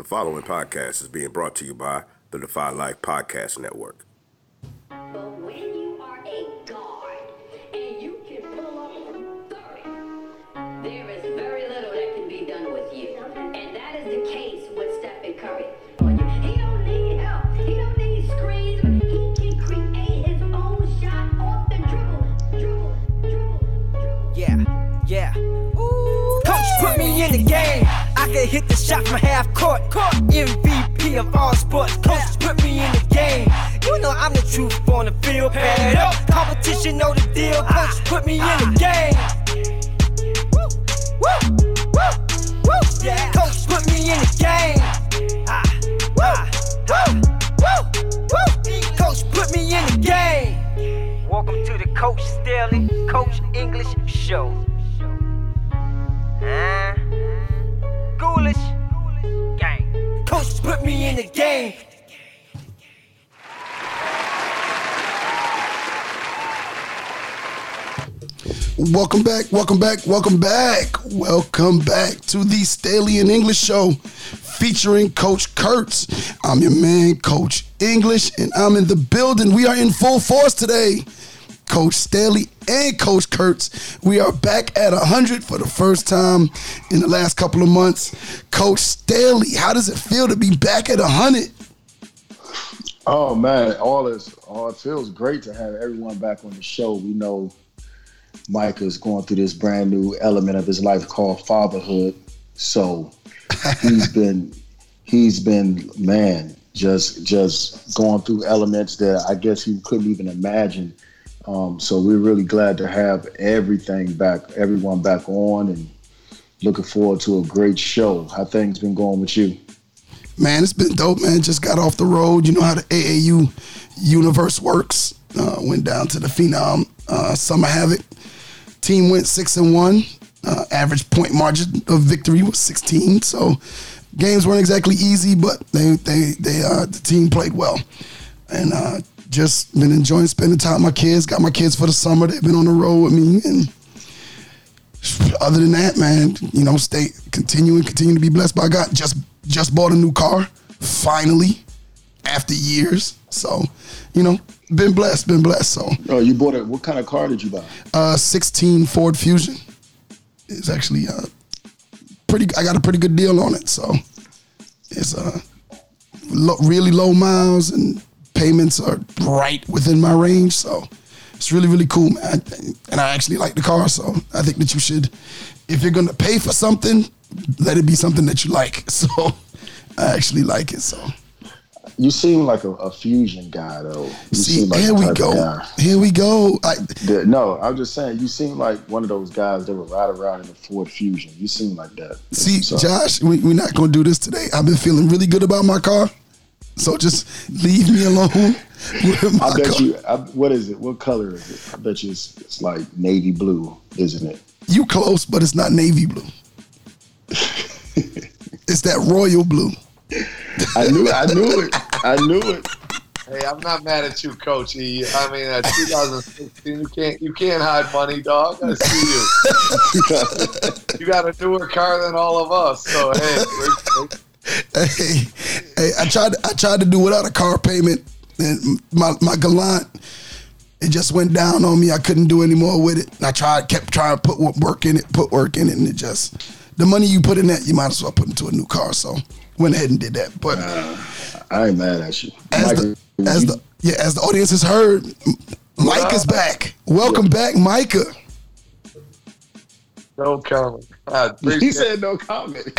The following podcast is being brought to you by the Defy Life Podcast Network. Hit the shot from half court. MVP of all sports. Coach put me in the game. You know I'm the truth on the field. Pad up. Competition know the deal. Coach put me in the game. Woo, woo, woo, woo. Yeah. Coach put me in the game. Ah, ah, ah, woo, woo. Coach put me in the game. Welcome to the Coach Staley Coach Welcome back, welcome back, welcome back, welcome back to the Staley and English Show featuring Coach Kurtz. I'm your man, Coach English, and I'm in the building. We are in full force today. Coach Staley and Coach Kurtz. We are back at 100 for the first time in the last couple of months. Coach Staley, how does it feel to be back at 100? Oh man, all is all it feels great to have everyone back on the show. We know Mike is going through this brand new element of his life called fatherhood. So he's been he's been man just just going through elements that I guess he couldn't even imagine. Um, so we're really glad to have everything back, everyone back on, and looking forward to a great show. How things been going with you? Man, it's been dope, man. Just got off the road. You know how the AAU universe works. Uh, went down to the Phenom uh, Summer Havoc. Team went six and one. Uh, average point margin of victory was 16. So games weren't exactly easy, but they they they uh, the team played well, and uh, just been enjoying spending time with my kids. Got my kids for the summer. They've been on the road with me, and other than that, man, you know, stay continuing, continue to be blessed by God. Just just bought a new car, finally, after years. So, you know, been blessed, been blessed. So, Oh, you bought it. what kind of car did you buy? uh, 16 Ford Fusion It's actually uh, pretty. I got a pretty good deal on it. So, it's uh, lo- really low miles and payments are right within my range. So, it's really really cool, man. And I actually like the car. So, I think that you should, if you're gonna pay for something, let it be something that you like. So, I actually like it. So. You seem like a, a fusion guy, though. You See, seem like here we go. Here we go. I, no, I'm just saying. You seem like one of those guys that would ride around in a Ford Fusion. You seem like that. See, So- Josh, we, we're not going to do this today. I've been feeling really good about my car. So just leave me alone I bet car. you. I, what is it? What color is it? I bet you it's, it's like navy blue, isn't it? You close, but it's not navy blue. it's that royal blue. I knew. It. I knew it. I knew it. Hey, I'm not mad at you, Coach E. I mean, uh, at 2016, you can't you can't hide money, dog. I see you. you got a newer car than all of us. So hey, we're- Hey, hey, I tried. I tried to do without a car payment, and my my Galant, it just went down on me. I couldn't do any more with it. And I tried, kept trying to put work in it, put work in it, and it just the money you put in that, you might as well put into a new car. So went ahead and did that. But I ain't mad at you. as Michael, the as you- the yeah as the audience has heard, Mike is back. Welcome back, Micah. no comment. He said no comment.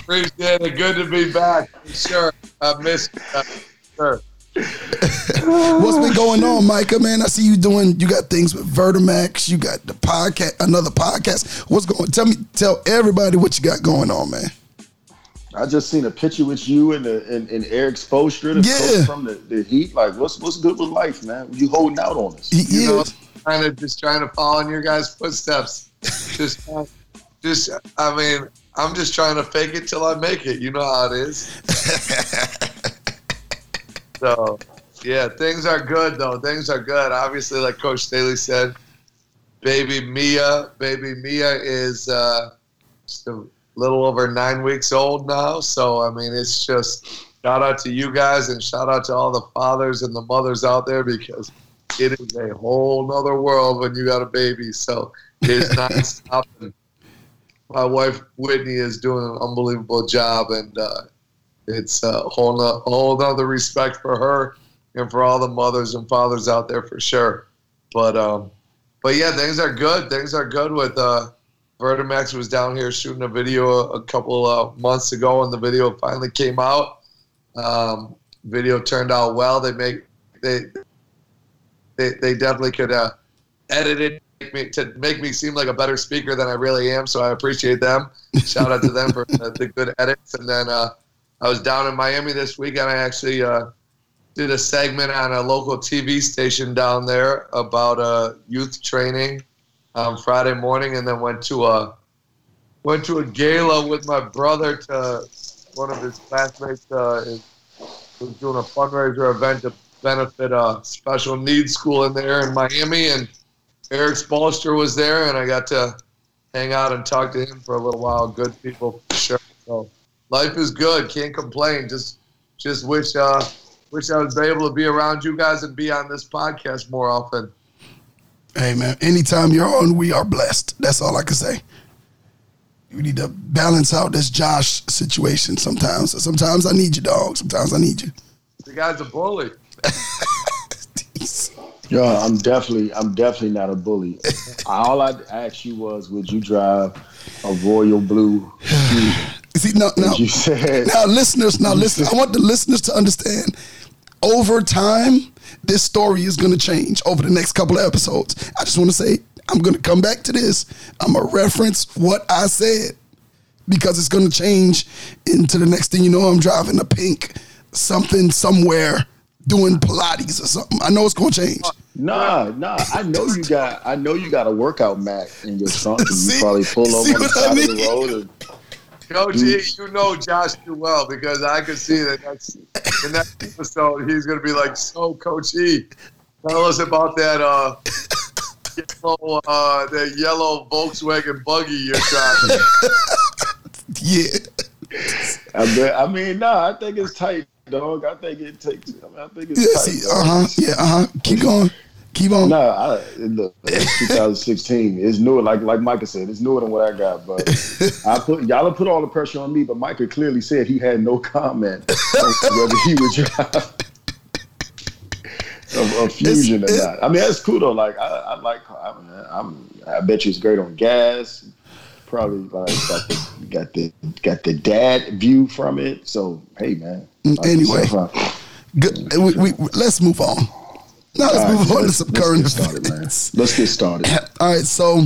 appreciate it. Good to be back. for Sure, I miss. Uh, sure. What's been going on, Micah? Man, I see you doing. You got things with Vertimax. You got the podcast, another podcast. What's going? Tell me, tell everybody what you got going on, man. I just seen a picture with you and the and, and Erik Spoelstra, Yeah. from the, the Heat. Like, what's what's good with life, man? You holding out on us? He You know, is. trying to just trying to follow in your guys' footsteps. Just, just. I mean, I'm just trying to fake it till I make it. You know how it is. So, yeah, things are good though. Things are good. Obviously, like Coach Staley said, baby Mia, baby Mia is uh, just a little over nine weeks old now. So I mean, it's just shout out to you guys and shout out to all the fathers and the mothers out there because it is a whole nother world when you got a baby. So it's not stopping. My wife Whitney is doing an unbelievable job, and uh, it's a whole no, whole nother respect for her and for all the mothers and fathers out there for sure. But um, but yeah, things are good. Things are good with uh, Vertimax was down here shooting a video a, couple of months ago, and the video finally came out. Um, video turned out well. They make they they, they definitely could uh, edit it me, to make me seem like a better speaker than I really am. So I appreciate them. Shout out to them for the, the good edits. And then uh, I was down in Miami this week, and I actually uh, did a segment on a local TV station down there about uh, youth training um, Friday morning, and then went to a went to a gala with my brother to one of his classmates uh, is, was doing a fundraiser event to benefit a special needs school in there in Miami, and Erik Spoelstra was there, and I got to hang out and talk to him for a little while. Good people for sure. So life is good. Can't complain. Just just wish uh, wish I was able to be around you guys and be on this podcast more often. Hey man, anytime you're on, we are blessed. That's all I can say. We need to balance out this Josh situation sometimes. Sometimes I need you, dog. Sometimes I need you. The guy's a bully. Yo, I'm definitely, I'm definitely not a bully. All I asked you was, would you drive a royal blue? See, no, no. You said now, listeners, now listen. I want the listeners to understand. Over time, this story is going to change over the next couple of episodes. I just want to say, I'm going to come back to this. I'm going to reference what I said because it's going to change into the next thing you know, I'm driving a pink something somewhere doing Pilates or something. I know it's going to change. Nah, nah. I know you got. I know you got a workout mat in your trunk, and you probably pull over on the what I side of the road. And, Coach E, you know Josh too well because I could see that that's in that episode he's going to be like, "So, Coach E, tell us about that uh, yellow uh, that yellow Volkswagen buggy you're driving." Yeah. I, bet, I mean, nah. I think it's tight, dog. I think it takes. I, mean, I think it's Yeah, tight. uh huh. Yeah, uh huh. Keep going. Keep on. Nah, look, it's 2016. It's newer, like like Micah said, it's newer than what I got. But I put y'all have put all the pressure on me. But Micah clearly said he had no comment on whether he would drive a, a fusion or not. I mean, that's cool though. Like I, I like. I, I'm. I bet you it's great on gas. Probably like got the got the got the dad view from it. So hey, man. Mm, anyway. yourself out. Good. We, we, let's move on. Now let's All right, move on to let's- some let's current get started, man. Let's get started. All right, so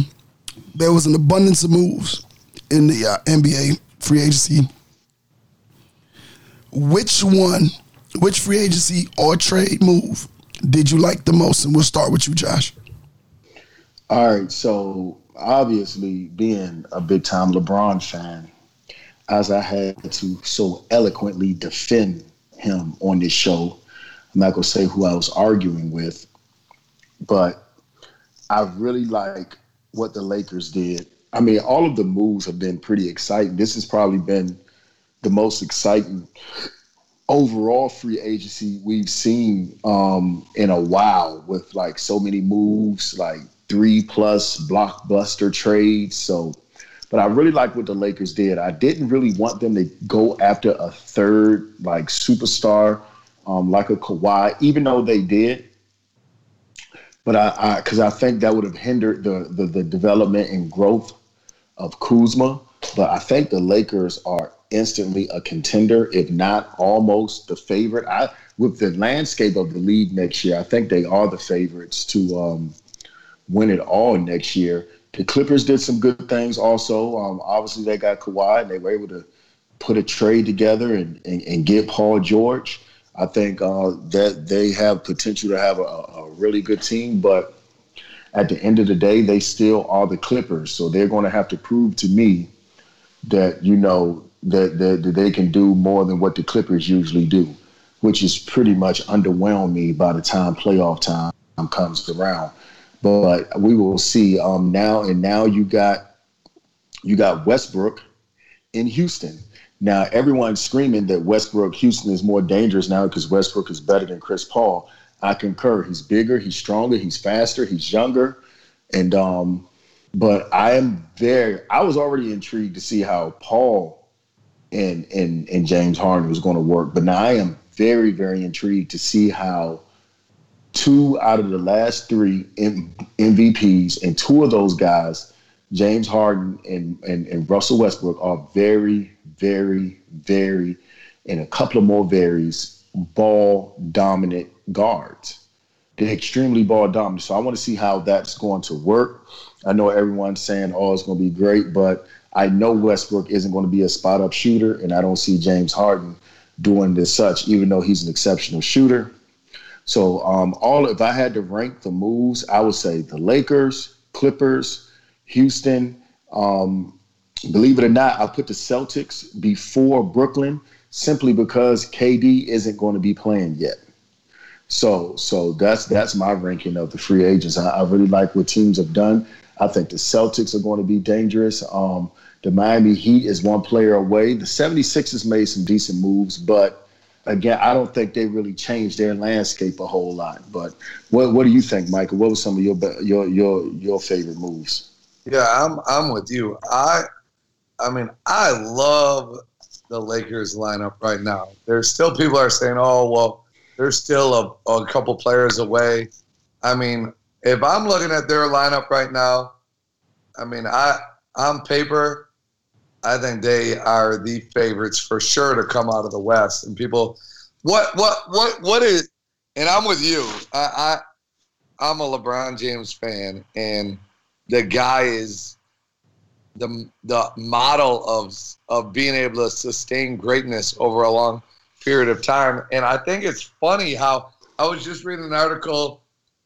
there was an abundance of moves in the uh, NBA free agency. Which one, which free agency or trade move did you like the most? And we'll start with you, Josh. All right, so obviously, being a big time LeBron fan, as I had to so eloquently defend him on this show, I'm not gonna say who I was arguing with, but I really like what the Lakers did. I mean, all of the moves have been pretty exciting. This has probably been the most exciting overall free agency we've seen um, in a while with like so many moves, like three plus blockbuster trades. So, but I really like what the Lakers did. I didn't really want them to go after a third like superstar um, like a Kawhi, even though they did. But I, because I, think that would have hindered the, the the development and growth of Kuzma. But I think the Lakers are instantly a contender, if not almost the favorite. I with the landscape of the league next year, I think they are the favorites to um, win it all next year. The Clippers did some good things also. Um, obviously, they got Kawhi and they were able to put a trade together and, and, and get Paul George. I think uh, that they have potential to have a, a really good team, but at the end of the day, they still are the Clippers. So they're going to have to prove to me that you know that, that, that they can do more than what the Clippers usually do, which is pretty much underwhelm me by the time playoff time comes around. But we will see. Um, now and now you got you got Westbrook in Houston. Now everyone's screaming that Westbrook Houston is more dangerous now because Westbrook is better than Chris Paul. I concur. He's bigger, he's stronger, he's faster, he's younger, and um, but I am very. I was already intrigued to see how Paul and and and James Harden was going to work, but now I am very very intrigued to see how two out of the last three MVPs and two of those guys, James Harden and, and, and Russell Westbrook, are very, very, very, and a couple of more varies, ball dominant guards. They're extremely ball dominant. So I want to see how that's going to work. I know everyone's saying, oh, it's going to be great, but I know Westbrook isn't going to be a spot up shooter, and I don't see James Harden doing this such, even though he's an exceptional shooter. So um, all if I had to rank the moves, I would say the Lakers, Clippers, Houston. Um, believe it or not, I put the Celtics before Brooklyn simply because KD isn't going to be playing yet. So so that's that's my ranking of the free agents. I, I really like what teams have done. I think the Celtics are going to be dangerous. Um, the Miami Heat is one player away. The 76ers made some decent moves, but again, I don't think they really changed their landscape a whole lot. But what what do you think, Michael? What were some of your your your your favorite moves? Yeah, I'm I'm with you. I I mean, I love the Lakers lineup right now. There's still people are saying, "Oh, well, they're still a, a couple players away." I mean, if I'm looking at their lineup right now, I mean, I on paper, I think they are the favorites for sure to come out of the West. And people, what, what, what, what is? And I'm with you. I, I I'm a LeBron James fan, and the guy is the the model of of being able to sustain greatness over a long period of time. And I think it's funny how I was just reading an article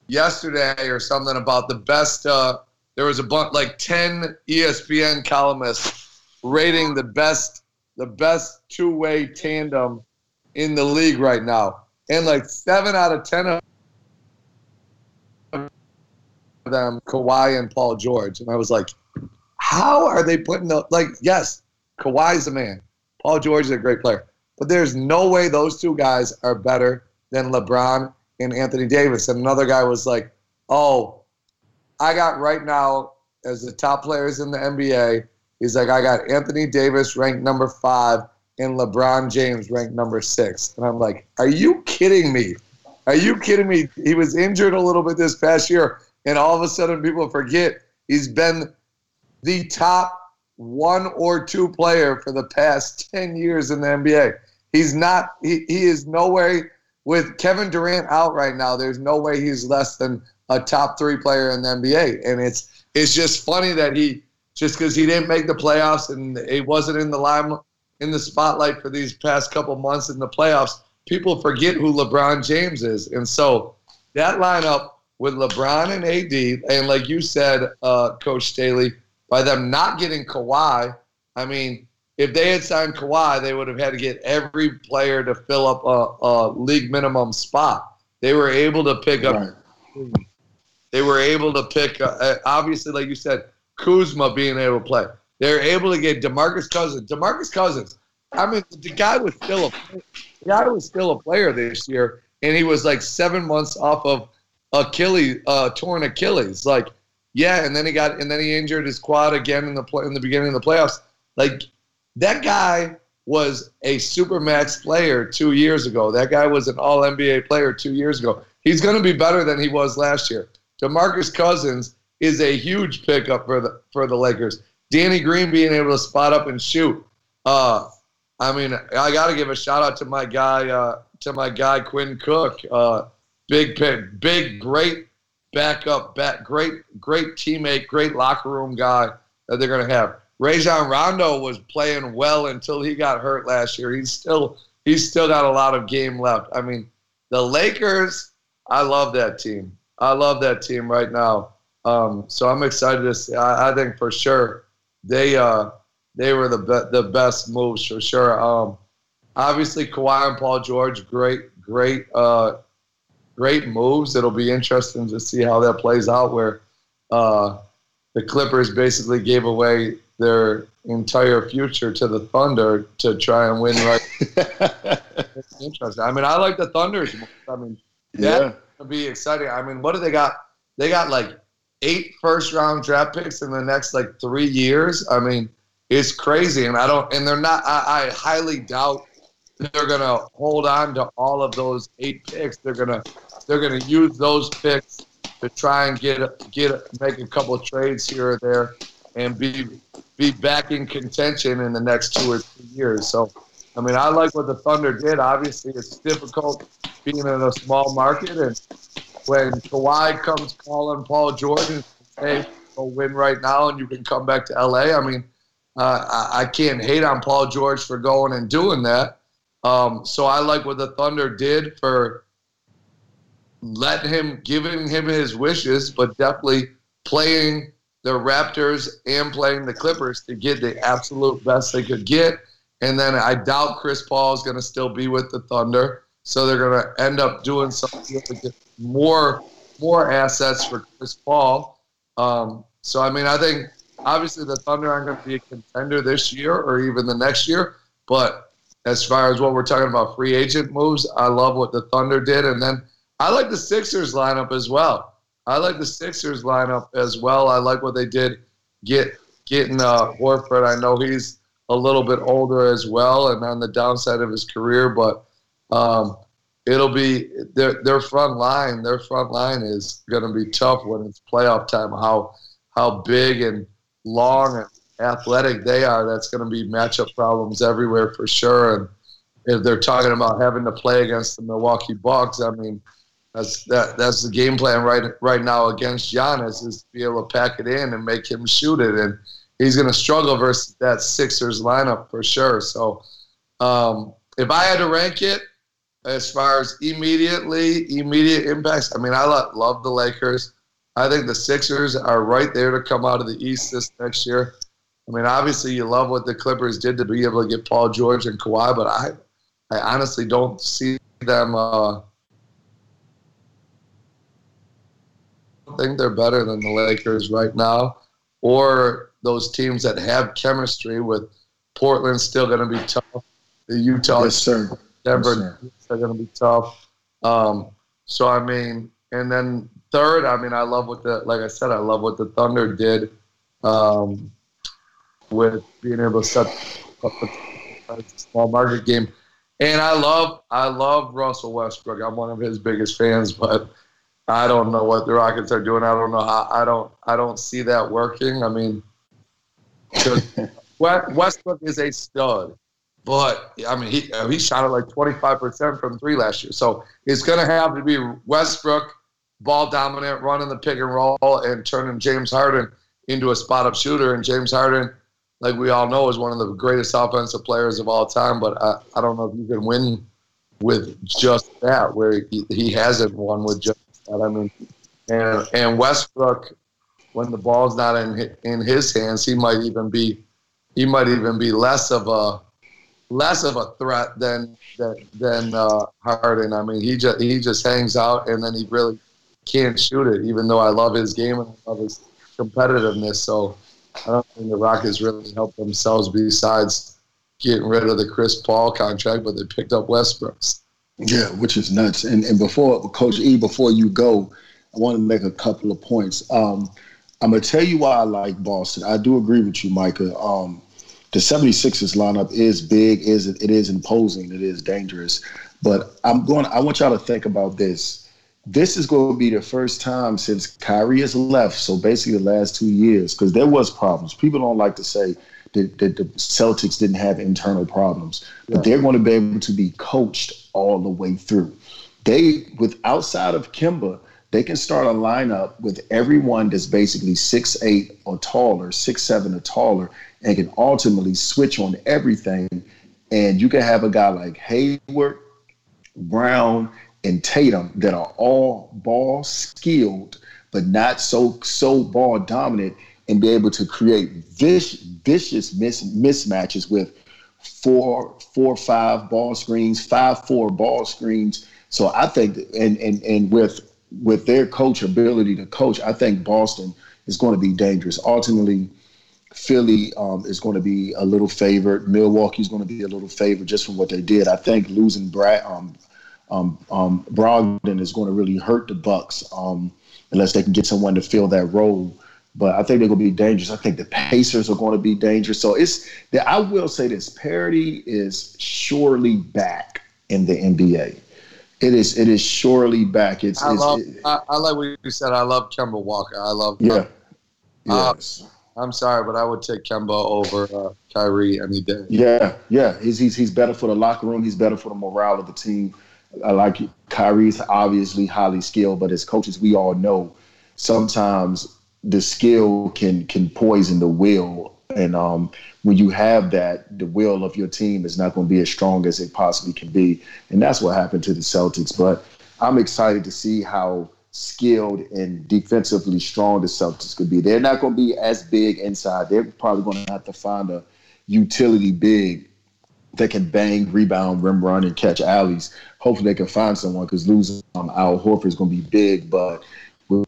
yesterday or something about the best. Uh, there was a bunch like ten ESPN columnists rating the best the best two way tandem in the league right now, and like seven out of ten of them, Kawhi and Paul George, and I was like, how are they putting the like? Yes, Kawhi's the man. Paul George is a great player, but there's no way those two guys are better than LeBron and Anthony Davis. And another guy was like, oh, I got right now as the top players in the NBA He's like, I got Anthony Davis ranked number five and LeBron James ranked number six. And I'm like, are you kidding me? Are you kidding me? He was injured a little bit this past year, and all of a sudden people forget he's been the top one or two player for the past 10 years in the NBA. He's not, he, he is no way, with Kevin Durant out right now, there's no way he's less than a top three player in the NBA. And it's, it's just funny that he, just because he didn't make the playoffs and he wasn't in the lime in the spotlight for these past couple months in the playoffs, people forget who LeBron James is. And so that lineup with LeBron and AD, and like you said, uh, Coach Staley, by them not getting Kawhi, I mean, if they had signed Kawhi, they would have had to get every player to fill up a, a league minimum spot. They were able to pick up. Right. They were able to pick. Uh, obviously, like you said, Kuzma being able to play. They're able to get Demarcus Cousins. Demarcus Cousins. I mean, the guy was still a the guy was still a player this year, and he was like seven months off of Achilles, uh, torn Achilles. Like, yeah, and then he got and then he injured his quad again in the play, in the beginning of the playoffs. Like, that guy was a supermax player two years ago. That guy was an All NBA player two years ago. He's going to be better than he was last year. Demarcus Cousins is a huge pickup for the for the Lakers. Danny Green being able to spot up and shoot. Uh, I mean, I got to give a shout out to my guy, uh, to my guy Quinn Cook. Uh, big, big, big, great backup, back, great, great teammate, great locker room guy that they're going to have. Rajon Rondo was playing well until he got hurt last year. He's still, he's still got a lot of game left. I mean, the Lakers. I love that team. I love that team right now. Um, so I'm excited to see. I, I, think for sure they uh, they were the be- the best moves for sure. Um, obviously, Kawhi and Paul George, great, great, uh, great moves. It'll be interesting to see how that plays out. Where uh, the Clippers basically gave away their entire future to the Thunder to try and win right. interesting. I mean, I like the Thunders. I mean, Yeah. gonna be exciting. I mean, what do they got? They got like eight first round draft picks in the next like three years. I mean, it's crazy, and I don't. And they're not. I, I highly doubt they're gonna hold on to all of those eight picks. They're gonna they're gonna use those picks to try and get get make a couple of trades here or there and be be back in contention in the next two or three years. So, I mean, I like what the Thunder did. Obviously, it's difficult being in a small market, and when Kawhi comes calling Paul George and say, "Go win right now," and you can come back to LA. I mean, uh, I can't hate on Paul George for going and doing that. Um, so I like what the Thunder did for letting him, giving him his wishes, but definitely playing the Raptors and playing the Clippers to get the absolute best they could get. And then I doubt Chris Paul is going to still be with the Thunder, so they're going to end up doing something to get more more assets for Chris Paul. Um, so I mean, I think obviously the Thunder aren't going to be a contender this year or even the next year, but as far as what we're talking about free agent moves, I love what the Thunder did, and then I like the Sixers lineup as well. I like the Sixers lineup as well. I like what they did get getting uh, Horford. I know he's a little bit older as well and on the downside of his career, but um, it'll be their their front line. Their front line is going to be tough when it's playoff time. How how big and long and athletic they are. That's going to be matchup problems everywhere for sure. And if they're talking about having to play against the Milwaukee Bucks, I mean, that's that that's the game plan right right now against Giannis is to be able to pack it in and make him shoot it, and he's going to struggle versus that Sixers lineup for sure. So, um, if I had to rank it as far as immediately immediate impacts, I mean, I lo- love the Lakers. I think the Sixers are right there to come out of the East this next year. I mean, obviously, you love what the Clippers did to be able to get Paul George and Kawhi, but I, I honestly don't see them. Uh, I think they're better than the Lakers right now, or those teams that have chemistry with Portland still going to be tough. The Utah, Yes, sir. Denver Yes, are going to be tough. Um, so I mean, and then third, I mean, I love what the like I said, I love what the Thunder did um, with being able to set up a, small market game. And I love I love Russell Westbrook. I'm one of his biggest fans, but I don't know what the Rockets are doing. I don't know how. I don't. I don't see that working. I mean, Westbrook is a stud, but I mean, he he shot it like 25 percent from three last year. So it's going to have to be Westbrook, ball dominant, running the pick and roll, and turning James Harden into a spot up shooter. And James Harden, like we all know, is one of the greatest offensive players of all time. But I, I don't know if you can win with just that, where he, he hasn't won with just that. I mean, and and Westbrook, when the ball's not in in his hands, he might even be he might even be less of a less of a threat than than, uh, Harden. I mean, he just he just hangs out and then he really can't shoot it. Even though I love his game and I love his competitiveness, so I don't think the Rockets really helped themselves besides getting rid of the Chris Paul contract, but they picked up Westbrook's. Yeah, which is nuts. And and before Coach E, before you go, I want to make a couple of points. Um, I'm gonna tell you why I like Boston. I do agree with you, Micah. Um, the 76ers lineup is big, is it is imposing, it is dangerous. But I'm going. I want y'all to think about this. This is going to be the first time since Kyrie has left. So basically, the last two years, because there was problems. People don't like to say that, that the Celtics didn't have internal problems, but they're going to be able to be coached all the way through. They, with outside of Kemba, they can start a lineup with everyone that's basically six eight or taller, six seven or taller, and can ultimately switch on everything. And you can have a guy like Hayward, Brown, and Tatum that are all ball skilled, but not so so ball dominant, and be able to create vicious, vicious mis- mismatches with four four five ball screens, five four ball screens. So I think, and and and with with their coach ability to coach, I think Boston is going to be dangerous. Ultimately, Philly um, is going to be a little favored. Milwaukee is going to be a little favored just from what they did. I think losing Brad, um, um, um, Brogdon is going to really hurt the Bucks um, unless they can get someone to fill that role. But I think they're going to be dangerous. I think the Pacers are going to be dangerous. So it's. I will say this: parity is surely back in the NBA. It is. It is surely back. It's. I it's, love. it- I, I like what you said. I love Kemba Walker. I love. yeah. Uh, Yes. I'm sorry, but I would take Kemba over uh, Kyrie any day. Yeah, yeah. He's, he's he's better for the locker room. He's better for the morale of the team. I like Kyrie's obviously highly skilled, but as coaches, we all know sometimes the skill can can poison the will. And um, when you have that, the will of your team is not going to be as strong as it possibly can be. And that's what happened to the Celtics. But I'm excited to see how skilled and defensively strong the Celtics could be. They're not going to be as big inside. They're probably going to have to find a utility big that can bang, rebound, rim run, and catch alleys. Hopefully, they can find someone because losing um, Al Horford is going to be big. But with,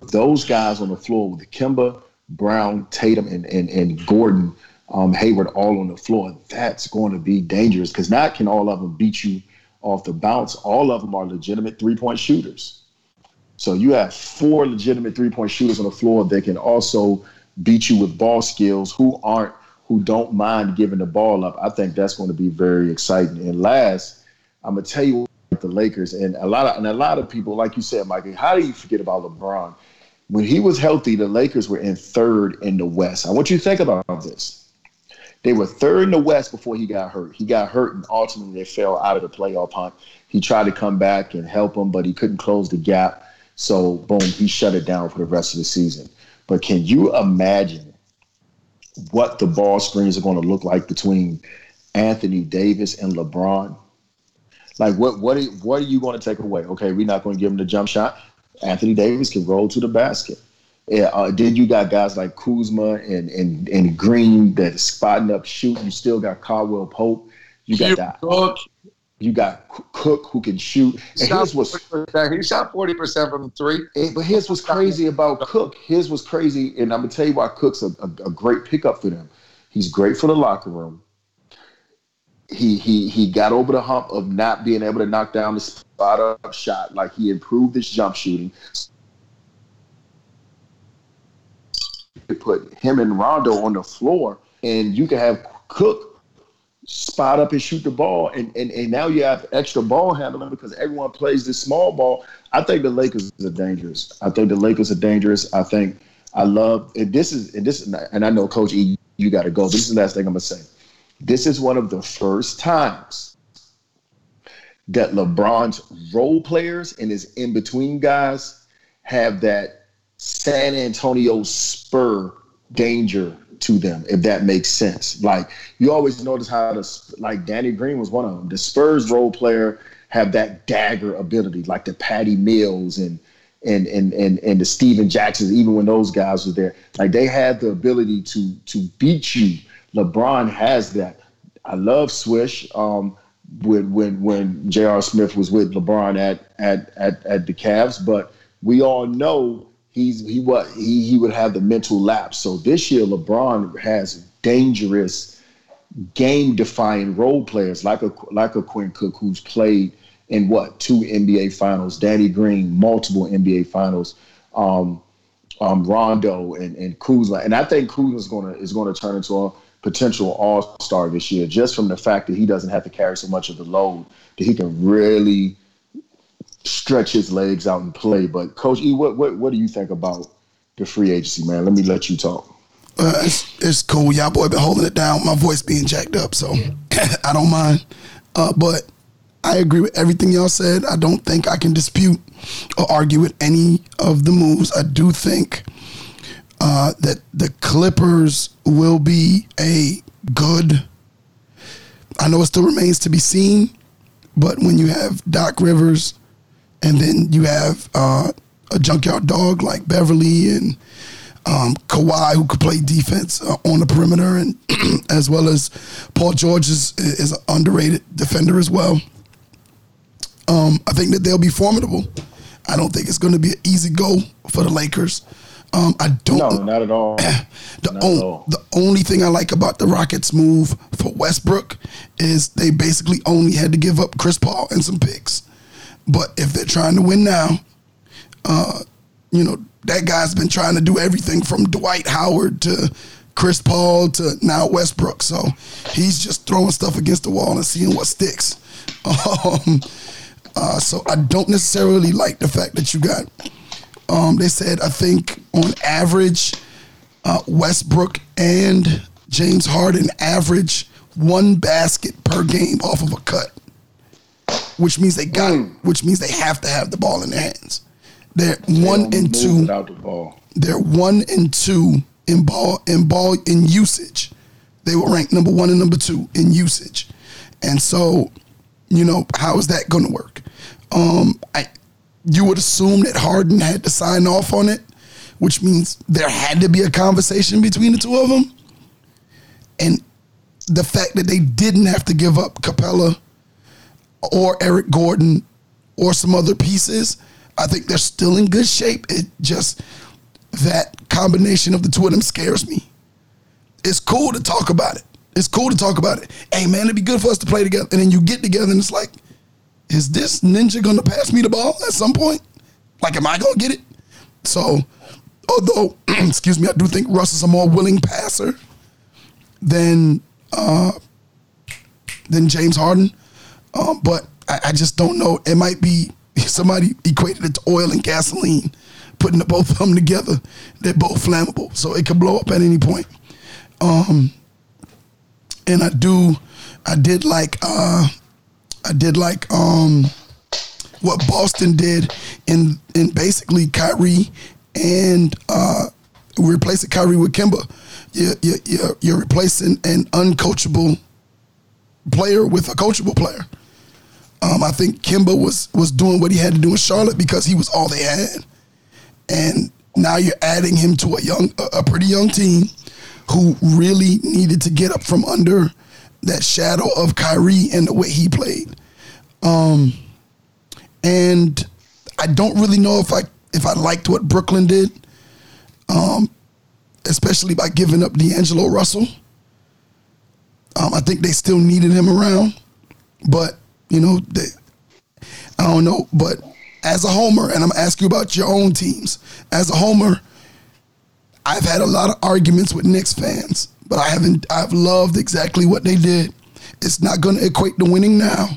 those guys on the floor, with Kemba, Brown, Tatum, and and, and Gordon, um, Hayward all on the floor, that's going to be dangerous because not can all of them beat you off the bounce. All of them are legitimate three point shooters. So you have four legitimate three point shooters on the floor that can also beat you with ball skills who aren't who don't mind giving the ball up. I think that's going to be very exciting. And last, I'm gonna tell you what, the Lakers and a lot of and a lot of people, like you said, Mikey, how do you forget about LeBron? When he was healthy, the Lakers were in third in the West. I want you to think about this. They were third in the West before he got hurt. He got hurt, and ultimately they fell out of the playoff hunt. He tried to come back and help them, but he couldn't close the gap. So, boom, he shut it down for the rest of the season. But can you imagine what the ball screens are going to look like between Anthony Davis and LeBron? Like, what what are, what are you going to take away? Okay, we're not going to give him the jump shot. Anthony Davis can roll to the basket. Yeah, uh, then you got guys like Kuzma and and and Green that is spotting up, shoot. You still got Caldwell Pope. You got that. Cook, You got Cook who can shoot. And shot here's what's he shot forty percent from three. Eh, but here's what's crazy about Cook. Here's what's crazy, and I'm gonna tell you why Cook's a, a, a great pickup for them. He's great for the locker room. He he he got over the hump of not being able to knock down the spot up shot. Like he improved his jump shooting. You Put him and Rondo on the floor, and you can have Cook spot up and shoot the ball, and, and, and now you have extra ball handling because everyone plays this small ball. I think the Lakers are dangerous. I think the Lakers are dangerous. I think I love and this is and this and I know Coach E, you got to go. This is the last thing I'm gonna say. This is one of the first times that LeBron's role players and his in between guys have that San Antonio spur danger to them, if that makes sense. Like you always notice how the like Danny Green was one of them. The Spurs role player have that dagger ability, like the Patty Mills and and and and and the Stephen Jacksons, even when those guys were there, like they had the ability to to beat you. LeBron has that. I love Swish. Um, when when when J.R. Smith was with LeBron at at at at the Cavs, but we all know he's he what he he would have the mental lapse. So this year LeBron has dangerous game defying role players like a like a Quinn Cook who's played in what two NBA finals, Danny Green, multiple NBA finals, um, um, Rondo and, and Kuzma. And I think Kuzma is gonna is gonna turn into a potential all star this year, just from the fact that he doesn't have to carry so much of the load, that he can really stretch his legs out and play. But Coach E, what what what do you think about the free agency, man? Let me let you talk. Uh, it's, it's cool. Y'all boy been holding it down. My voice being jacked up, so I don't mind. Uh, but I agree with everything y'all said. I don't think I can dispute or argue with any of the moves. I do think uh, that the Clippers will be a good. I know it still remains to be seen, but when you have Doc Rivers, and then you have uh, a junkyard dog like Beverley and um, Kawhi, who could play defense uh, on the perimeter, and as well as Paul George is, is an underrated defender as well. Um, I think that they'll be formidable. I don't think it's going to be an easy go for the Lakers. Um, I don't. No, not at all. The, Not on- all. the only thing I like about the Rockets' move for Westbrook is they basically only had to give up Chris Paul and some picks. But if they're trying to win now, uh, you know, that guy's been trying to do everything from Dwight Howard to Chris Paul to now Westbrook. So he's just throwing stuff against the wall and seeing what sticks. Um, uh, so I don't necessarily like the fact that you got um, they said I think on average, uh, Westbrook and James Harden average one basket per game off of a cut, which means they got, which means they have to have the ball in their hands. They're one They don't and two. without the ball. They're one and two in ball in ball in usage. They were ranked number one and number two in usage, and so, you know, how is that going to work? Um, I, you would assume that Harden had to sign off on it, which means there had to be a conversation between the two of them, and the fact that they didn't have to give up Capela or Eric Gordon or some other pieces, I think they're still in good shape. It just that combination of the two of them scares me. It's cool to talk about it. It's cool to talk about it. Hey man, it'd be good for us to play together. And then you get together and it's like, is this ninja gonna pass me the ball at some point? Like, am I gonna get it? So, although, excuse me, I do think Russ is a more willing passer than uh, than James Harden. Um, but I, I just don't know. It might be somebody equated it to oil and gasoline, putting the both of them together. They're both flammable, so it could blow up at any point. Um, and I do, I did like, uh, I did like um, what Boston did in in basically Kyrie and uh, replacing Kyrie with Kemba. You're, you're, you're, replacing an uncoachable player with a coachable player. Um, I think Kemba was was doing what he had to do in Charlotte because he was all they had, and now you're adding him to a young, a pretty young team who really needed to get up from under that shadow of Kyrie and the way he played. Um, and I don't really know if I if I liked what Brooklyn did, um, especially by giving up D'Angelo Russell. Um, I think they still needed him around, but you know, they, I don't know. But as a homer, and I'm asking you about your own teams. As a homer, I've had a lot of arguments with Knicks fans, but I haven't. I've loved exactly what they did. It's not going to equate to winning now,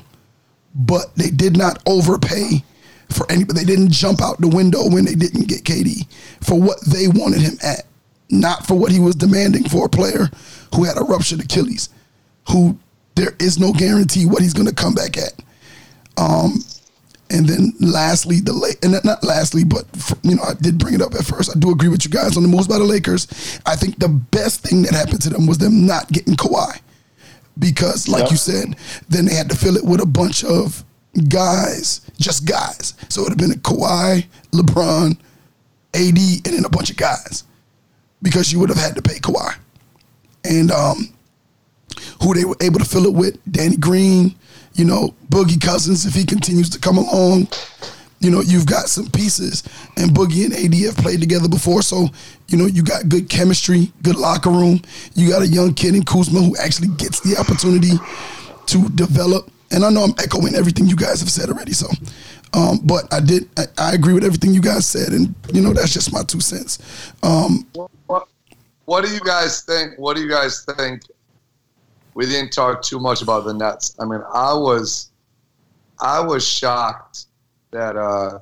but they did not overpay for anybody. They didn't jump out the window when they didn't get KD for what they wanted him at, not for what he was demanding for a player who had a ruptured Achilles, who there is no guarantee what he's going to come back at. Um, and then lastly, the late and not lastly, but for, you know, I did bring it up at first. I do agree with you guys on the moves by the Lakers. I think the best thing that happened to them was them not getting Kawhi, because like Yep. you said, then they had to fill it with a bunch of guys, just guys. So it would have been a Kawhi, LeBron, AD, and then a bunch of guys, because you would have had to pay Kawhi, and um, who they were able to fill it with, Danny Green, you know, Boogie Cousins if he continues to come along. You know, you've got some pieces, and Boogie and AD have played together before, so you know you got good chemistry, good locker room. You got a young kid in Kuzma who actually gets the opportunity to develop. And I know I'm echoing everything you guys have said already, so. Um, but I did. I, I agree with everything you guys said, and you know that's just my two cents. Um, What, what do you guys think? What do you guys think? We didn't talk too much about the Nets. I mean, I was, I was shocked that. uh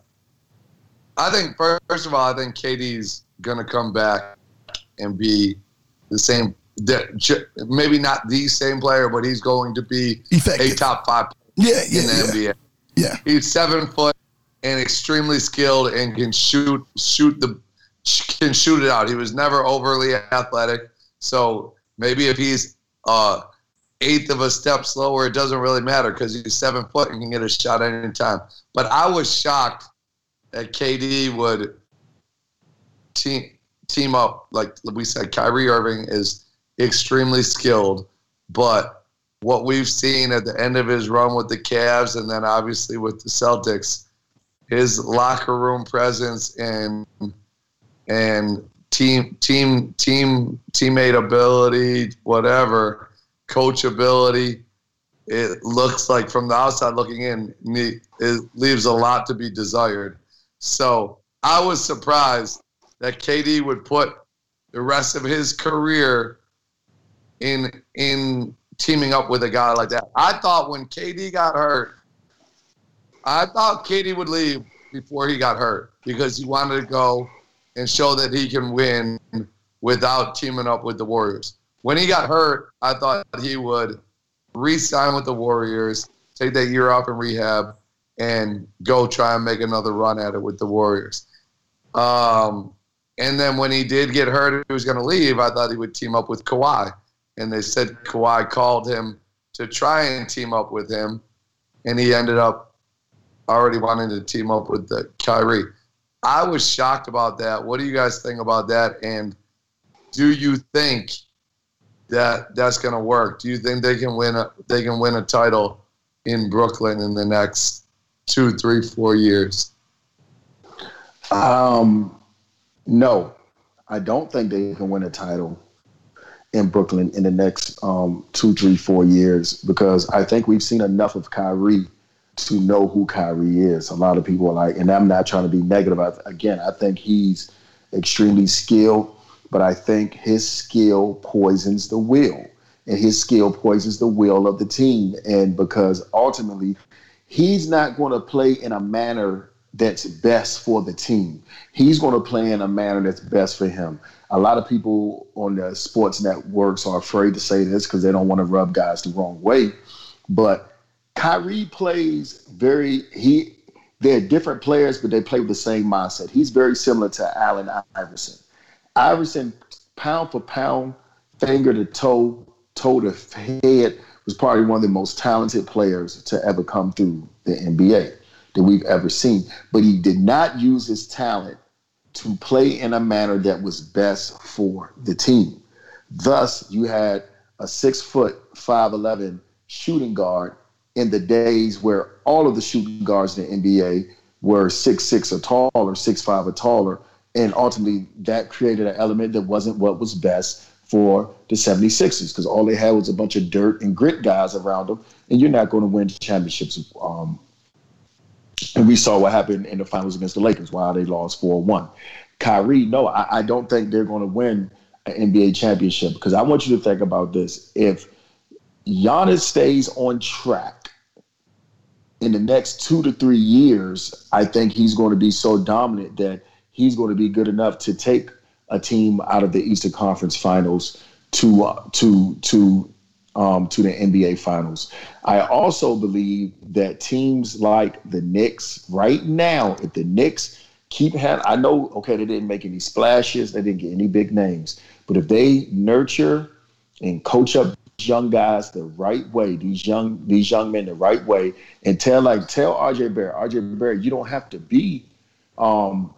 I think first of all, I think KD's gonna come back and be the same. Maybe not the same player, but he's going to be Effective. a top five yeah, in yeah, the yeah, NBA. yeah. He's seven foot and extremely skilled and can shoot shoot the can shoot it out. He was never overly athletic, so maybe if he's uh, eighth of a step slower, it doesn't really matter because he's seven foot and can get a shot anytime. But I was shocked that KD would team team up like we said. Kyrie Irving is extremely skilled, but what we've seen at the end of his run with the Cavs and then obviously with the Celtics, his locker room presence and and team team team teammate ability, whatever, coachability. It looks like from the outside looking in, it leaves a lot to be desired. So I was surprised that KD would put the rest of his career in in teaming up with a guy like that. I thought when KD got hurt, I thought KD would leave before he got hurt because he wanted to go and show that he can win without teaming up with the Warriors. When he got hurt, I thought he would re-sign with the Warriors, take that year off in rehab, and go try and make another run at it with the Warriors. Um, and then when he did get hurt, he was going to leave. I thought he would team up with Kawhi, and they said Kawhi called him to try and team up with him, and he ended up already wanting to team up with the Kyrie. I was shocked about that. What do you guys think about that? And do you think that that's going to work? Do you think they can win a they can win a title in Brooklyn in the next two, three, four years? Um, no, I don't think they can win a title in Brooklyn in the next um, two, three, four years because I think we've seen enough of Kyrie to know who Kyrie is. A lot of people are like, and I'm not trying to be negative. I, again, I think he's extremely skilled, but I think his skill poisons the will, and his skill poisons the will of the team. And because ultimately, he's not going to play in a manner that's best for the team. He's going to play in a manner that's best for him. A lot of people on the sports networks are afraid to say this because they don't want to rub guys the wrong way. But Kyrie plays very he they're different players, but they play with the same mindset. He's very similar to Allen Iverson. Iverson, pound for pound, finger to toe, toe to head, was probably one of the most talented players to ever come through the NBA that we've ever seen. But he did not use his talent to play in a manner that was best for the team. Thus, you had a six foot, 5'11 shooting guard in the days where all of the shooting guards in the NBA were six six or taller, six five or taller, and ultimately that created an element that wasn't what was best for the 76ers because all they had was a bunch of dirt and grit guys around them, and you're not going to win championships. Um, and we saw what happened in the finals against the Lakers, while they lost 4 1. Kyrie, no, I, I don't think they're going to win an NBA championship because I want you to think about this. If Giannis stays on track, in the next two to three years, I think he's going to be so dominant that he's going to be good enough to take a team out of the Eastern Conference Finals to uh, to to um, to the NBA Finals. I also believe that teams like the Knicks right now, if the Knicks keep having, I know, okay, they didn't make any splashes, they didn't get any big names, but if they nurture and coach up young guys the right way, these young these young men the right way, and tell like tell RJ Barrett, RJ Barrett, you don't have to be um,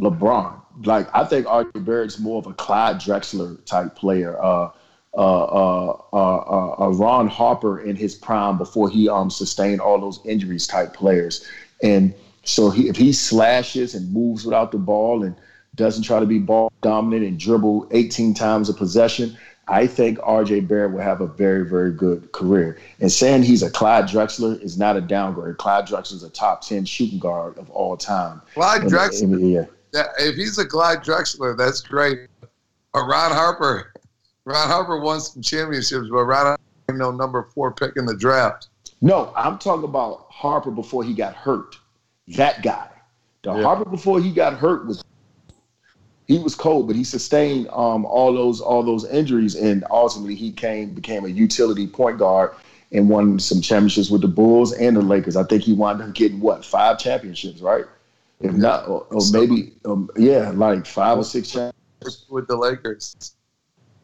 LeBron. Like I think RJ Barrett's more of a Clyde Drexler type player. Uh, uh, uh, uh, uh, Ron Harper in his prime before he um, sustained all those injuries type players. And so he, if he slashes and moves without the ball and doesn't try to be ball dominant and dribble 18 times a possession, I think RJ Barrett will have a very, very good career. And saying he's a Clyde Drexler is not a downgrade. Clyde Drexler is a top 10 shooting guard of all time. Clyde Drexler. Yeah. If he's a Clyde Drexler, that's great. Or Ron Harper. Ron Harper won some championships, but Ron Harper no number four pick in the draft. No, I'm talking about Harper before he got hurt. That guy. The yeah. Harper before he got hurt was he was cold, but he sustained um, all those all those injuries, and ultimately he came became a utility point guard and won some championships with the Bulls and the Lakers. I think he wound up getting what five championships, right? If not, or, or maybe um, yeah, like five or six championships with the Lakers.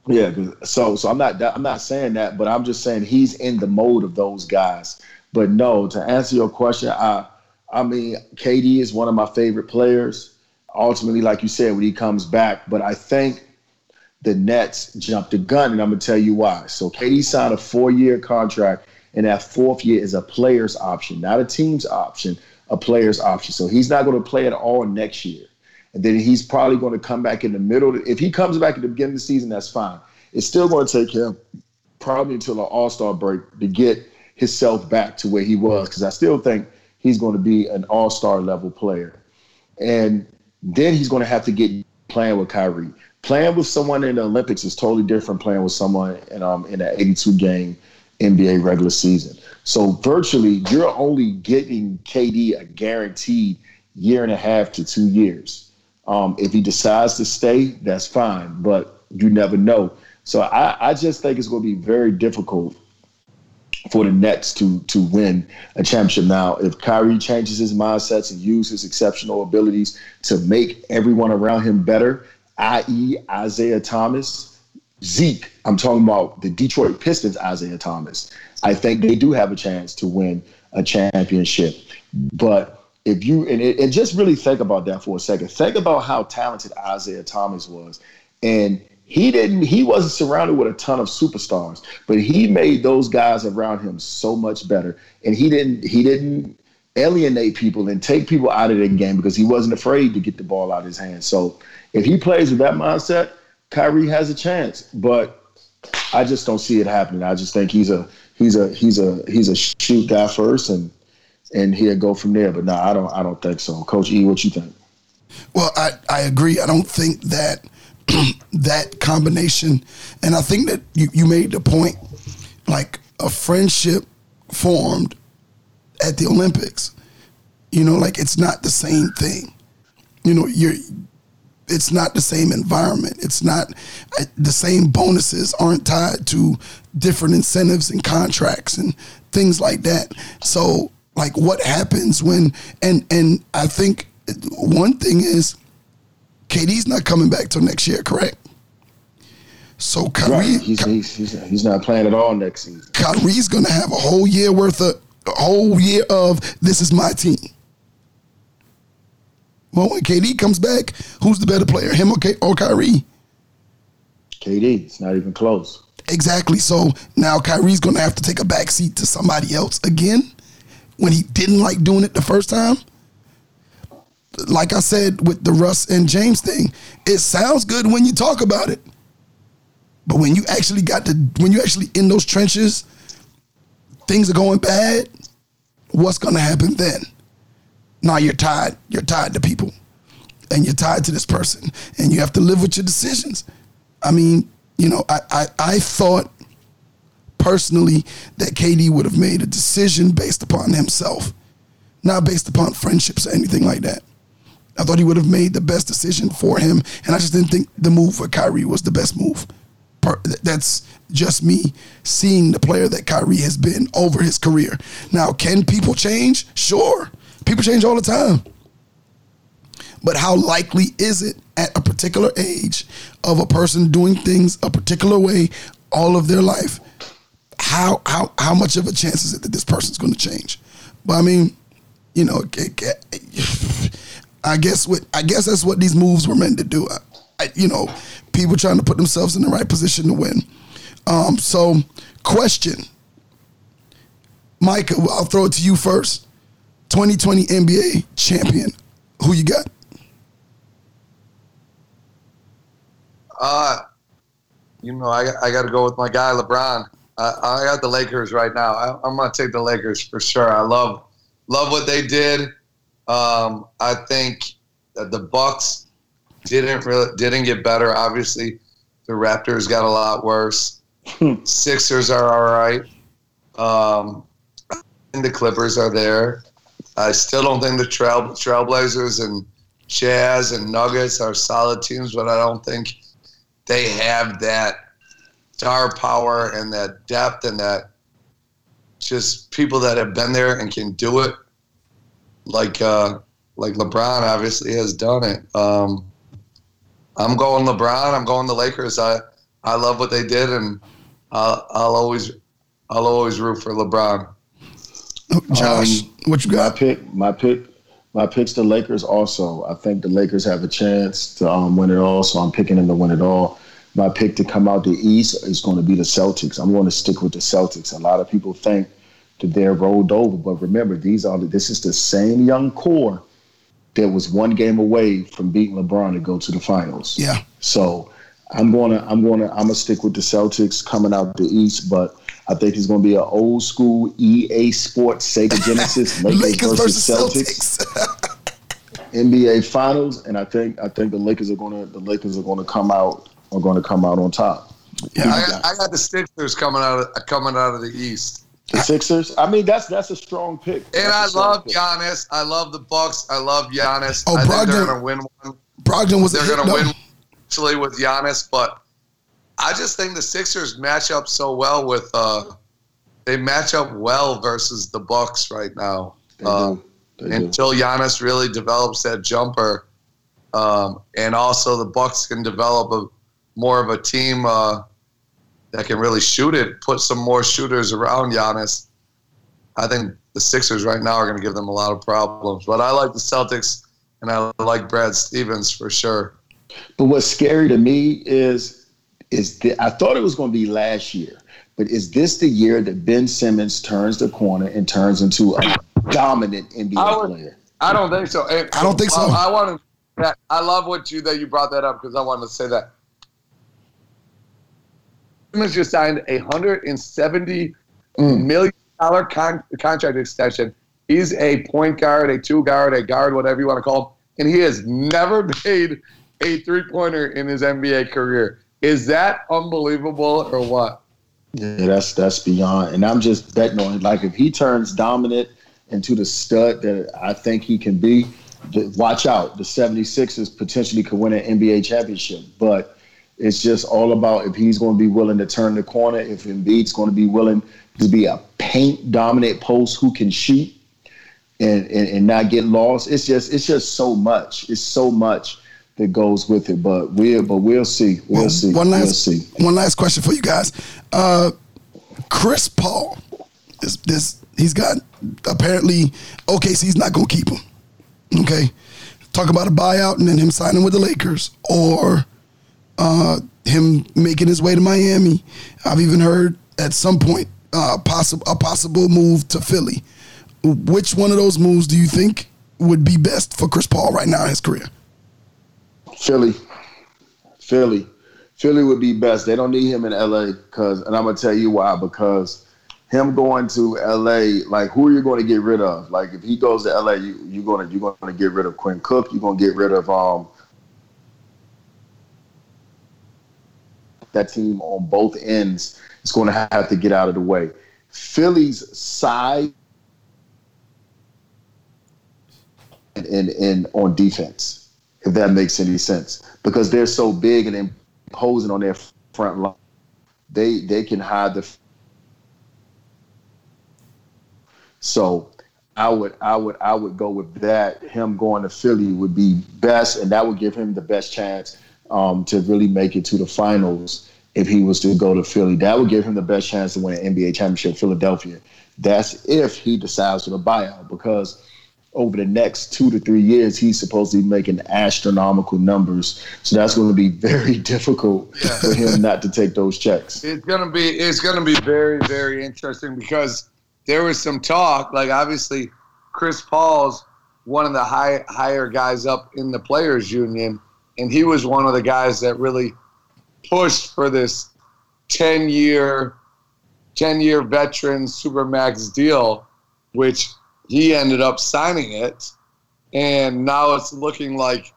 Yeah, so so I'm not I'm not saying that, but I'm just saying he's in the mode of those guys. But no, to answer your question, I I mean KD is one of my favorite players ultimately, like you said, when he comes back. But I think the Nets jumped the gun, and I'm gonna tell you why. So KD signed a four-year contract, and that fourth year is a player's option, not a team's option, a player's option. So he's not gonna play at all next year. and then he's probably going to come back in the middle. If he comes back at the beginning of the season, that's fine. It's still going to take him probably until an All Star break to get himself back to where he was, because I still think he's going to be an All Star level player, and then he's going to have to get playing with Kyrie. Playing with someone in the Olympics is totally different. Playing with someone in um in an 82 game NBA regular season. So virtually, you're only getting KD a guaranteed year and a half to two years. Um, if he decides to stay, that's fine, but you never know. So I, I just think it's going to be very difficult for the Nets to to win a championship. Now, if Kyrie changes his mindsets and uses his exceptional abilities to make everyone around him better, i.e., Isiah Thomas, Zeke, I'm talking about the Detroit Pistons, Isiah Thomas. I think they do have a chance to win a championship. But if you and, it, and just really think about that for a second, think about how talented Isiah Thomas was, and he didn't he wasn't surrounded with a ton of superstars, but he made those guys around him so much better, and he didn't he didn't alienate people and take people out of the game because he wasn't afraid to get the ball out of his hands. So if he plays with that mindset, Kyrie has a chance, but I just don't see it happening. I just think he's a he's a he's a he's a shoot guy first, and and he'll go from there. But no, I don't I don't think so. Coach E, what you think? Well, I, I agree. I don't think that that combination, and I think that you, you made the point, like a friendship formed at the Olympics. You know, like it's not the same thing. You know, you're it's not the same environment. It's not the same bonuses aren't tied to different incentives and contracts and things like that. So like what happens when and and I think one thing is KD's not coming back till next year, correct? So Kyrie, right. he's, he's, he's, he's, not playing at all next season. Kyrie's going to have a whole year worth of a whole year of this is my team. Well, when KD comes back, who's the better player, him or, K- or Kyrie? KD. It's not even close. Exactly. So now Kyrie's going to have to take a back seat to somebody else again when he didn't like doing it the first time. Like I said with the Russ and James thing, it sounds good when you talk about it. But when you actually got to, when you actually in those trenches, things are going bad, what's going to happen then? Now you're tied. You're tied to people, and you're tied to this person, and you have to live with your decisions. I mean, you know, I I, I thought personally that KD would have made a decision based upon himself, not based upon friendships or anything like that. I thought he would have made the best decision for him, and I just didn't think the move for Kyrie was the best move. That's just me seeing the player that Kyrie has been over his career. Now, can people change? Sure. People change all the time. But how likely is it at a particular age of a person doing things a particular way all of their life? How how how much of a chance is it that this person's going to change? But I mean, you know, I guess what I guess that's what these moves were meant to do. I, you know, people trying to put themselves in the right position to win. Um, so, question, Micah, I'll throw it to you first. 2020 NBA champion. Who you got? Uh, you know, I, I got to go with my guy LeBron. I, I got the Lakers right now. I, am gonna take the Lakers for sure. I love love what they did. Um, I think that the Bucks didn't really didn't get better. Obviously, the Raptors got a lot worse. Sixers are all right. Um, and the Clippers are there. I still don't think the Trail, Trailblazers and Jazz and Nuggets are solid teams, but I don't think they have that star power and that depth and that just people that have been there and can do it, like uh, like LeBron obviously has done it. Um, I'm going LeBron. I'm going the Lakers. I I love what they did, and I'll, I'll always I'll always root for LeBron. Josh, um, what you got? My pick, my pick, my pick's the Lakers. Also, I think the Lakers have a chance to um, win it all, so I'm picking them to win it all. My pick to come out the East is going to be the Celtics. I'm going to stick with the Celtics. A lot of people think that they're rolled over, but remember, these are this is the same young core that was one game away from beating LeBron to go to the finals. Yeah. So I'm gonna I'm gonna I'm gonna stick with the Celtics coming out the East, but I think it's gonna be an old school EA Sports Sega Genesis Lakers, Lakers versus, versus Celtics. Celtics. NBA Finals, and I think I think the Lakers are gonna the Lakers are gonna come out are gonna come out on top. yeah. I got, I got the Sixers coming out of coming out of the East, The Sixers. I mean, that's that's a strong pick. and That's I a strong love pick. Giannis. I love the Bucks. I love Giannis. Oh, I think they're gonna win one. Brogdon was They're gonna though. win actually with Giannis, but I just think the Sixers match up so well with. uh They match up well versus the Bucks right now. They do. They do. until Giannis really develops that jumper, um, and also the Bucks can develop a more of a team uh, that can really shoot it, put some more shooters around Giannis. I think the Sixers right now are going to give them a lot of problems, but I like the Celtics and I like Brad Stevens for sure. But what's scary to me is is that I thought it was going to be last year, but is this the year that Ben Simmons turns the corner and turns into a dominant NBA I would- player? I don't think so. And I don't think so. I, I want to. I love what you that you brought that up because I wanted to say that. Simmons just signed a hundred and seventy Mm. million dollar con- contract extension. He's a point guard, a two guard, a guard, whatever you want to call him, and he has never made a three pointer in his NBA career. Is that unbelievable or what? Yeah, that's that's beyond. And I'm just betting on it. Like if he turns dominant into the stud that I think he can be, watch out. The 76ers potentially could win an NBA championship. But it's just all about if he's going to be willing to turn the corner, if Embiid's going to be willing to be a paint dominant post who can shoot and, and, and not get lost. It's just it's just so much. It's so much that goes with it. But we'll but we'll see. We'll Well, see. One we'll last, see. one last question for you guys. Uh, Chris Paul, this, this he's got apparently OKC's not gonna keep him. Okay, talk about a buyout and then him signing with the Lakers, or uh, him making his way to Miami. I've even heard at some point uh, possible a possible move to Philly. Which one of those moves do you think would be best for Chris Paul right now in his career? Philly, Philly, Philly would be best. They don't need him in LA because, and I'm gonna tell you why. Because him going to LA, like who are you going to get rid of? Like if he goes to LA, you you gonna you gonna get rid of Quinn Cook. You're gonna get rid of um that team on both ends. Is going to have to get out of the way. Philly's side and, and, and on defense if that makes any sense, because they're so big and imposing on their front line. They they can hide the. So, I would I would I would go with that. Him going to Philly would be best, and that would give him the best chance um, to really make it to the finals if he was to go to Philly. That would give him the best chance to win an NBA championship. Philadelphia. That's if he decides to buy out because over the next two to three years, he's supposed to be making astronomical numbers. So that's going to be very difficult for him not to take those checks. It's gonna be it's gonna be very very interesting because there was some talk. Like obviously, Chris Paul's one of the high higher guys up in the players union, and he was one of the guys that really pushed for this ten year, ten year veteran supermax deal, which he ended up signing it, and now it's looking like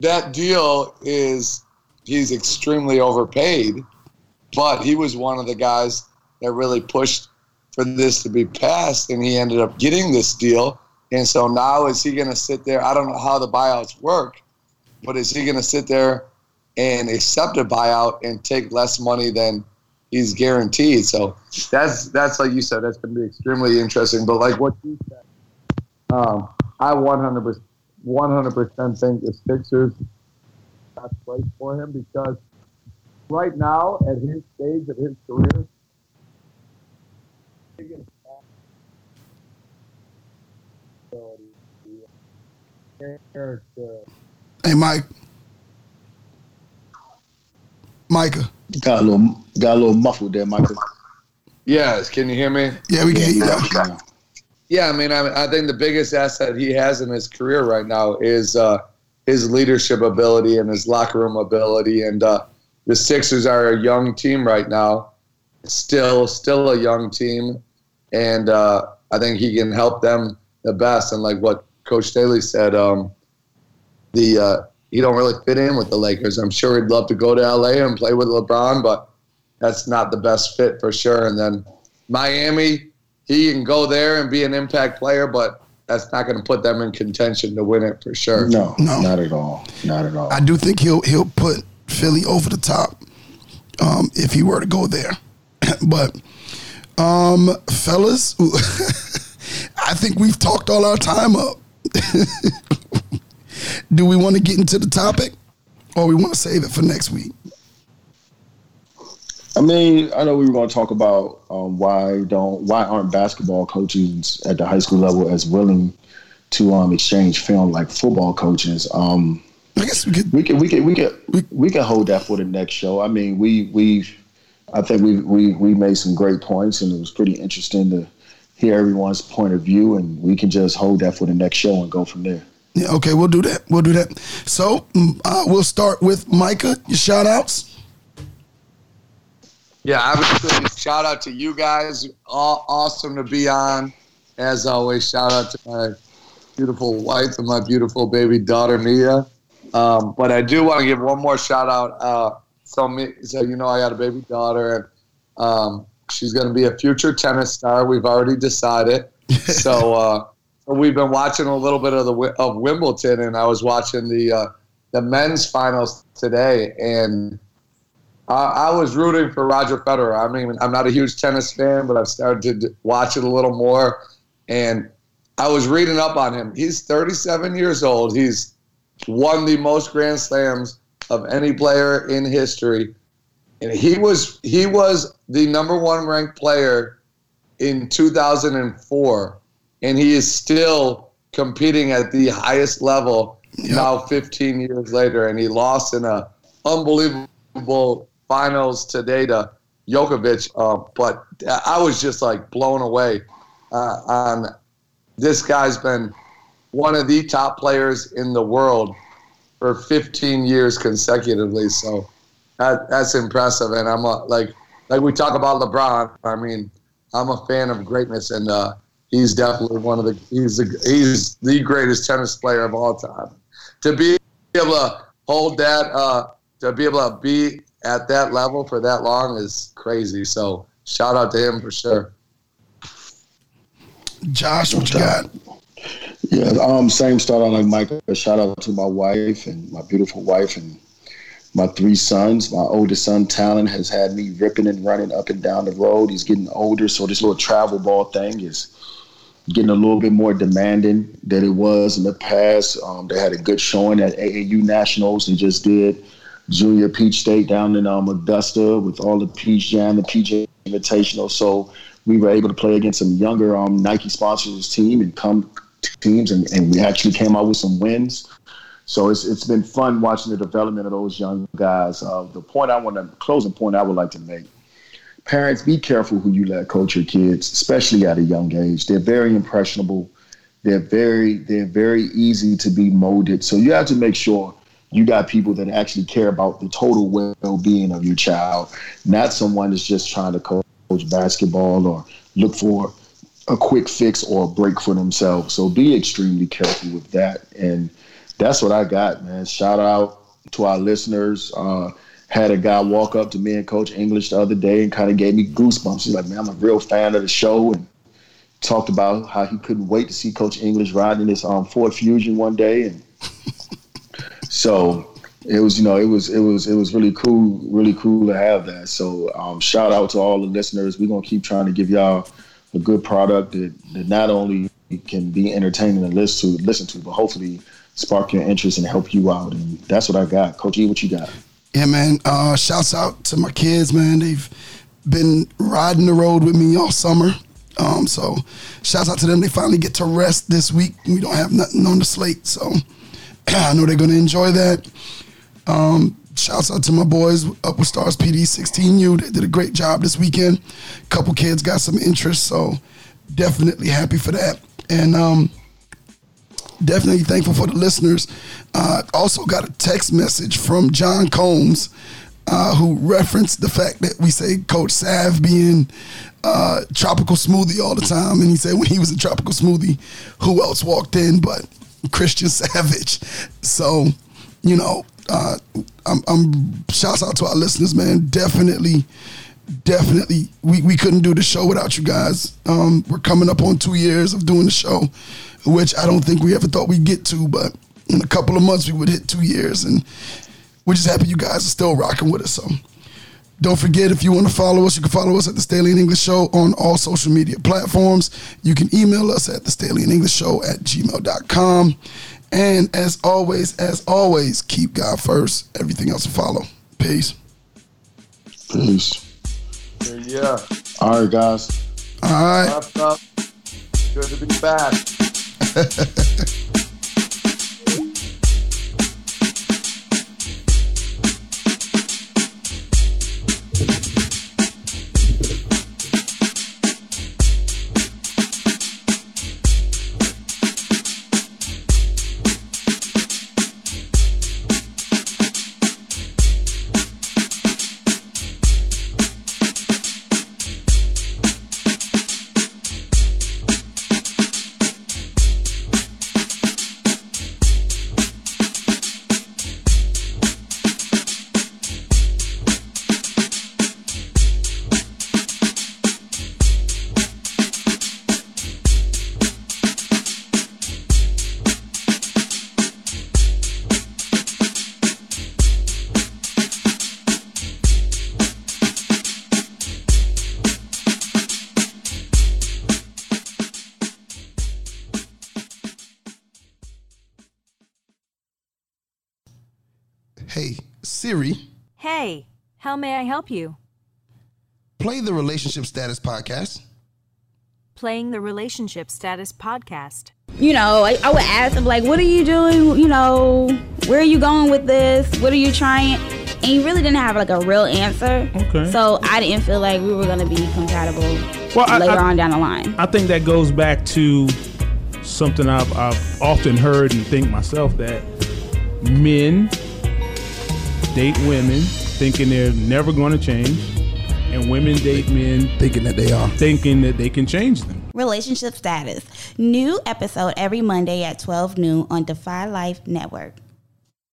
that deal is he's extremely overpaid but he was one of the guys that really pushed for this to be passed, and he ended up getting this deal. And so now is he going to sit there? I don't know how the buyouts work, but is he going to sit there and accept a buyout and take less money than he's guaranteed? So that's that's like you said, that's going to be extremely interesting. But like what you said, um, I 100 100% think the Sixers that's place for him because right now at his stage of his career. Hey, Mike. Micah. Got a little got a little muffled there, Michael. Yes, can you hear me? Yeah, we can hear you now. Yeah. Yeah, I mean, I, I think the biggest asset he has in his career right now is uh, his leadership ability and his locker room ability. And uh, the Sixers are a young team right now, still, still a young team, and uh, I think he can help them the best. And like what Coach Staley said, um, the uh, he don't really fit in with the Lakers. I'm sure he'd love to go to LA and play with LeBron, but that's not the best fit for sure. And then Miami, he can go there and be an impact player, but that's not going to put them in contention to win it for sure. No, No. not at all. Not at all. I do think he'll he'll put Philly over the top um, if he were to go there. but um, fellas, I think we've talked all our time up. do we want to get into the topic, or we want to save it for next week? I mean, I know we were going to talk about um, why don't why aren't basketball coaches at the high school level as willing to um, exchange film like football coaches. Um, I guess we could. we can we can we can we can hold that for the next show. I mean, we we I think we we we made some great points, and it was pretty interesting to hear everyone's point of view, and we can just hold that for the next show and go from there. Yeah, okay, we'll do that. We'll do that. So mm, uh, we'll start with Micah. Your shout outs. Yeah, obviously, shout out to you guys. All, awesome to be on. As always, shout out to my beautiful wife and my beautiful baby daughter, Mia. Um, but I do want to give one more shout out. Uh, so, me, so you know, I got a baby daughter, and um, she's going to be a future tennis star. We've already decided. so, uh, we've been watching a little bit of the of Wimbledon, and I was watching the uh, the men's finals today, and I, I was rooting for Roger Federer. I mean, I'm not a huge tennis fan, but I've started to watch it a little more. And I was reading up on him. He's 37 years old. He's won the most Grand Slams of any player in history, and he was he was the number one ranked player in 2004, and he is still competing at the highest level now 15 years later, and he lost in a unbelievable finals today to Djokovic. Uh, but I was just like blown away uh, on this guy's been one of the top players in the world for 15 years consecutively. So that, that's impressive. And I'm a, like, like we talk about LeBron. I mean, I'm a fan of greatness, and uh, he's definitely one of the he's the, he's the greatest tennis player of all time. To be able to hold that, uh, to be able to be at that level for that long is crazy. So shout out to him for sure. Josh, what you got? Yeah, um, same start out like Mike. A shout out to my wife and my beautiful wife and my three sons. My oldest son, Talon, has had me ripping and running up and down the road. He's getting older, so this little travel ball thing is getting a little bit more demanding than it was in the past. Um, they had a good showing at AAU Nationals. They just did Junior Peach State down in um, Augusta with all the Peach Jam, the PJ Invitational. So we were able to play against some younger um, Nike sponsors team and come teams, and, and we actually came out with some wins. So it's it's been fun watching the development of those young guys. Uh, the point I want to closing point I would like to make: parents, be careful who you let coach your kids, especially at a young age. They're very impressionable. They're very they're very easy to be molded. So you have to make sure you got people that actually care about the total well-being of your child, not someone that's just trying to coach basketball or look for a quick fix or a break for themselves. So be extremely careful with that. And that's what I got, man. Shout out to our listeners. Uh, had a guy walk up to me and Coach English the other day and kind of gave me goosebumps. He's like, man, I'm a real fan of the show and talked about how he couldn't wait to see Coach English riding his um, Ford Fusion one day. And so it was, you know, it was, it was, it was really cool, really cool to have that. So um, shout out to all the listeners. We're gonna keep trying to give y'all a good product that, that not only can be entertaining to listen to, listen to, but hopefully spark your interest and help you out. And that's what I got. Coach E, what you got? Yeah, man. Uh, shouts out to my kids, man. They've been riding the road with me all summer. Um, so shouts out to them. They finally get to rest this week. We don't have nothing on the slate, so I know they're gonna enjoy that. Um, shouts out to my boys up with Stars PD 16U. They did a great job this weekend. couple kids got some interest, so definitely happy for that, and um, definitely thankful for the listeners. Uh, also got a text message from John Combs. Uh, who referenced the fact that we say Coach Sav being uh, tropical smoothie all the time, and he said when he was in tropical smoothie, who else walked in but Christian Savage? So, you know, uh, I'm, I'm shouts out to our listeners, man. Definitely, definitely, we, we couldn't do the show without you guys. Um, we're coming up on two years of doing the show, which I don't think we ever thought we'd get to, but in a couple of months we would hit two years, and we're just happy you guys are still rocking with us. So. Don't forget, if you want to follow us, you can follow us at the Staley and English Show on all social media platforms. You can email us at the Staley English Show at gmail.com. And as always, as always, keep God first. Everything else will follow. Peace. Peace. Yeah. All right, guys. All right. Good to be back. Hey, how may I help you? play the Relationship Status Podcast. Playing the Relationship Status podcast. you know, I, I would ask him like, "What are you doing? You know, where are you going with this? What are you trying?" And he really didn't have like a real answer. Okay. So I didn't feel like we were gonna be compatible Well, I- later I- on down the line. I think that goes back to something I've, I've often heard and think myself that men date women thinking they're never going to change, and women date men Thinking that they are. thinking that they can change them. Relationship status. New episode every Monday at 12 noon on Defy Life Network.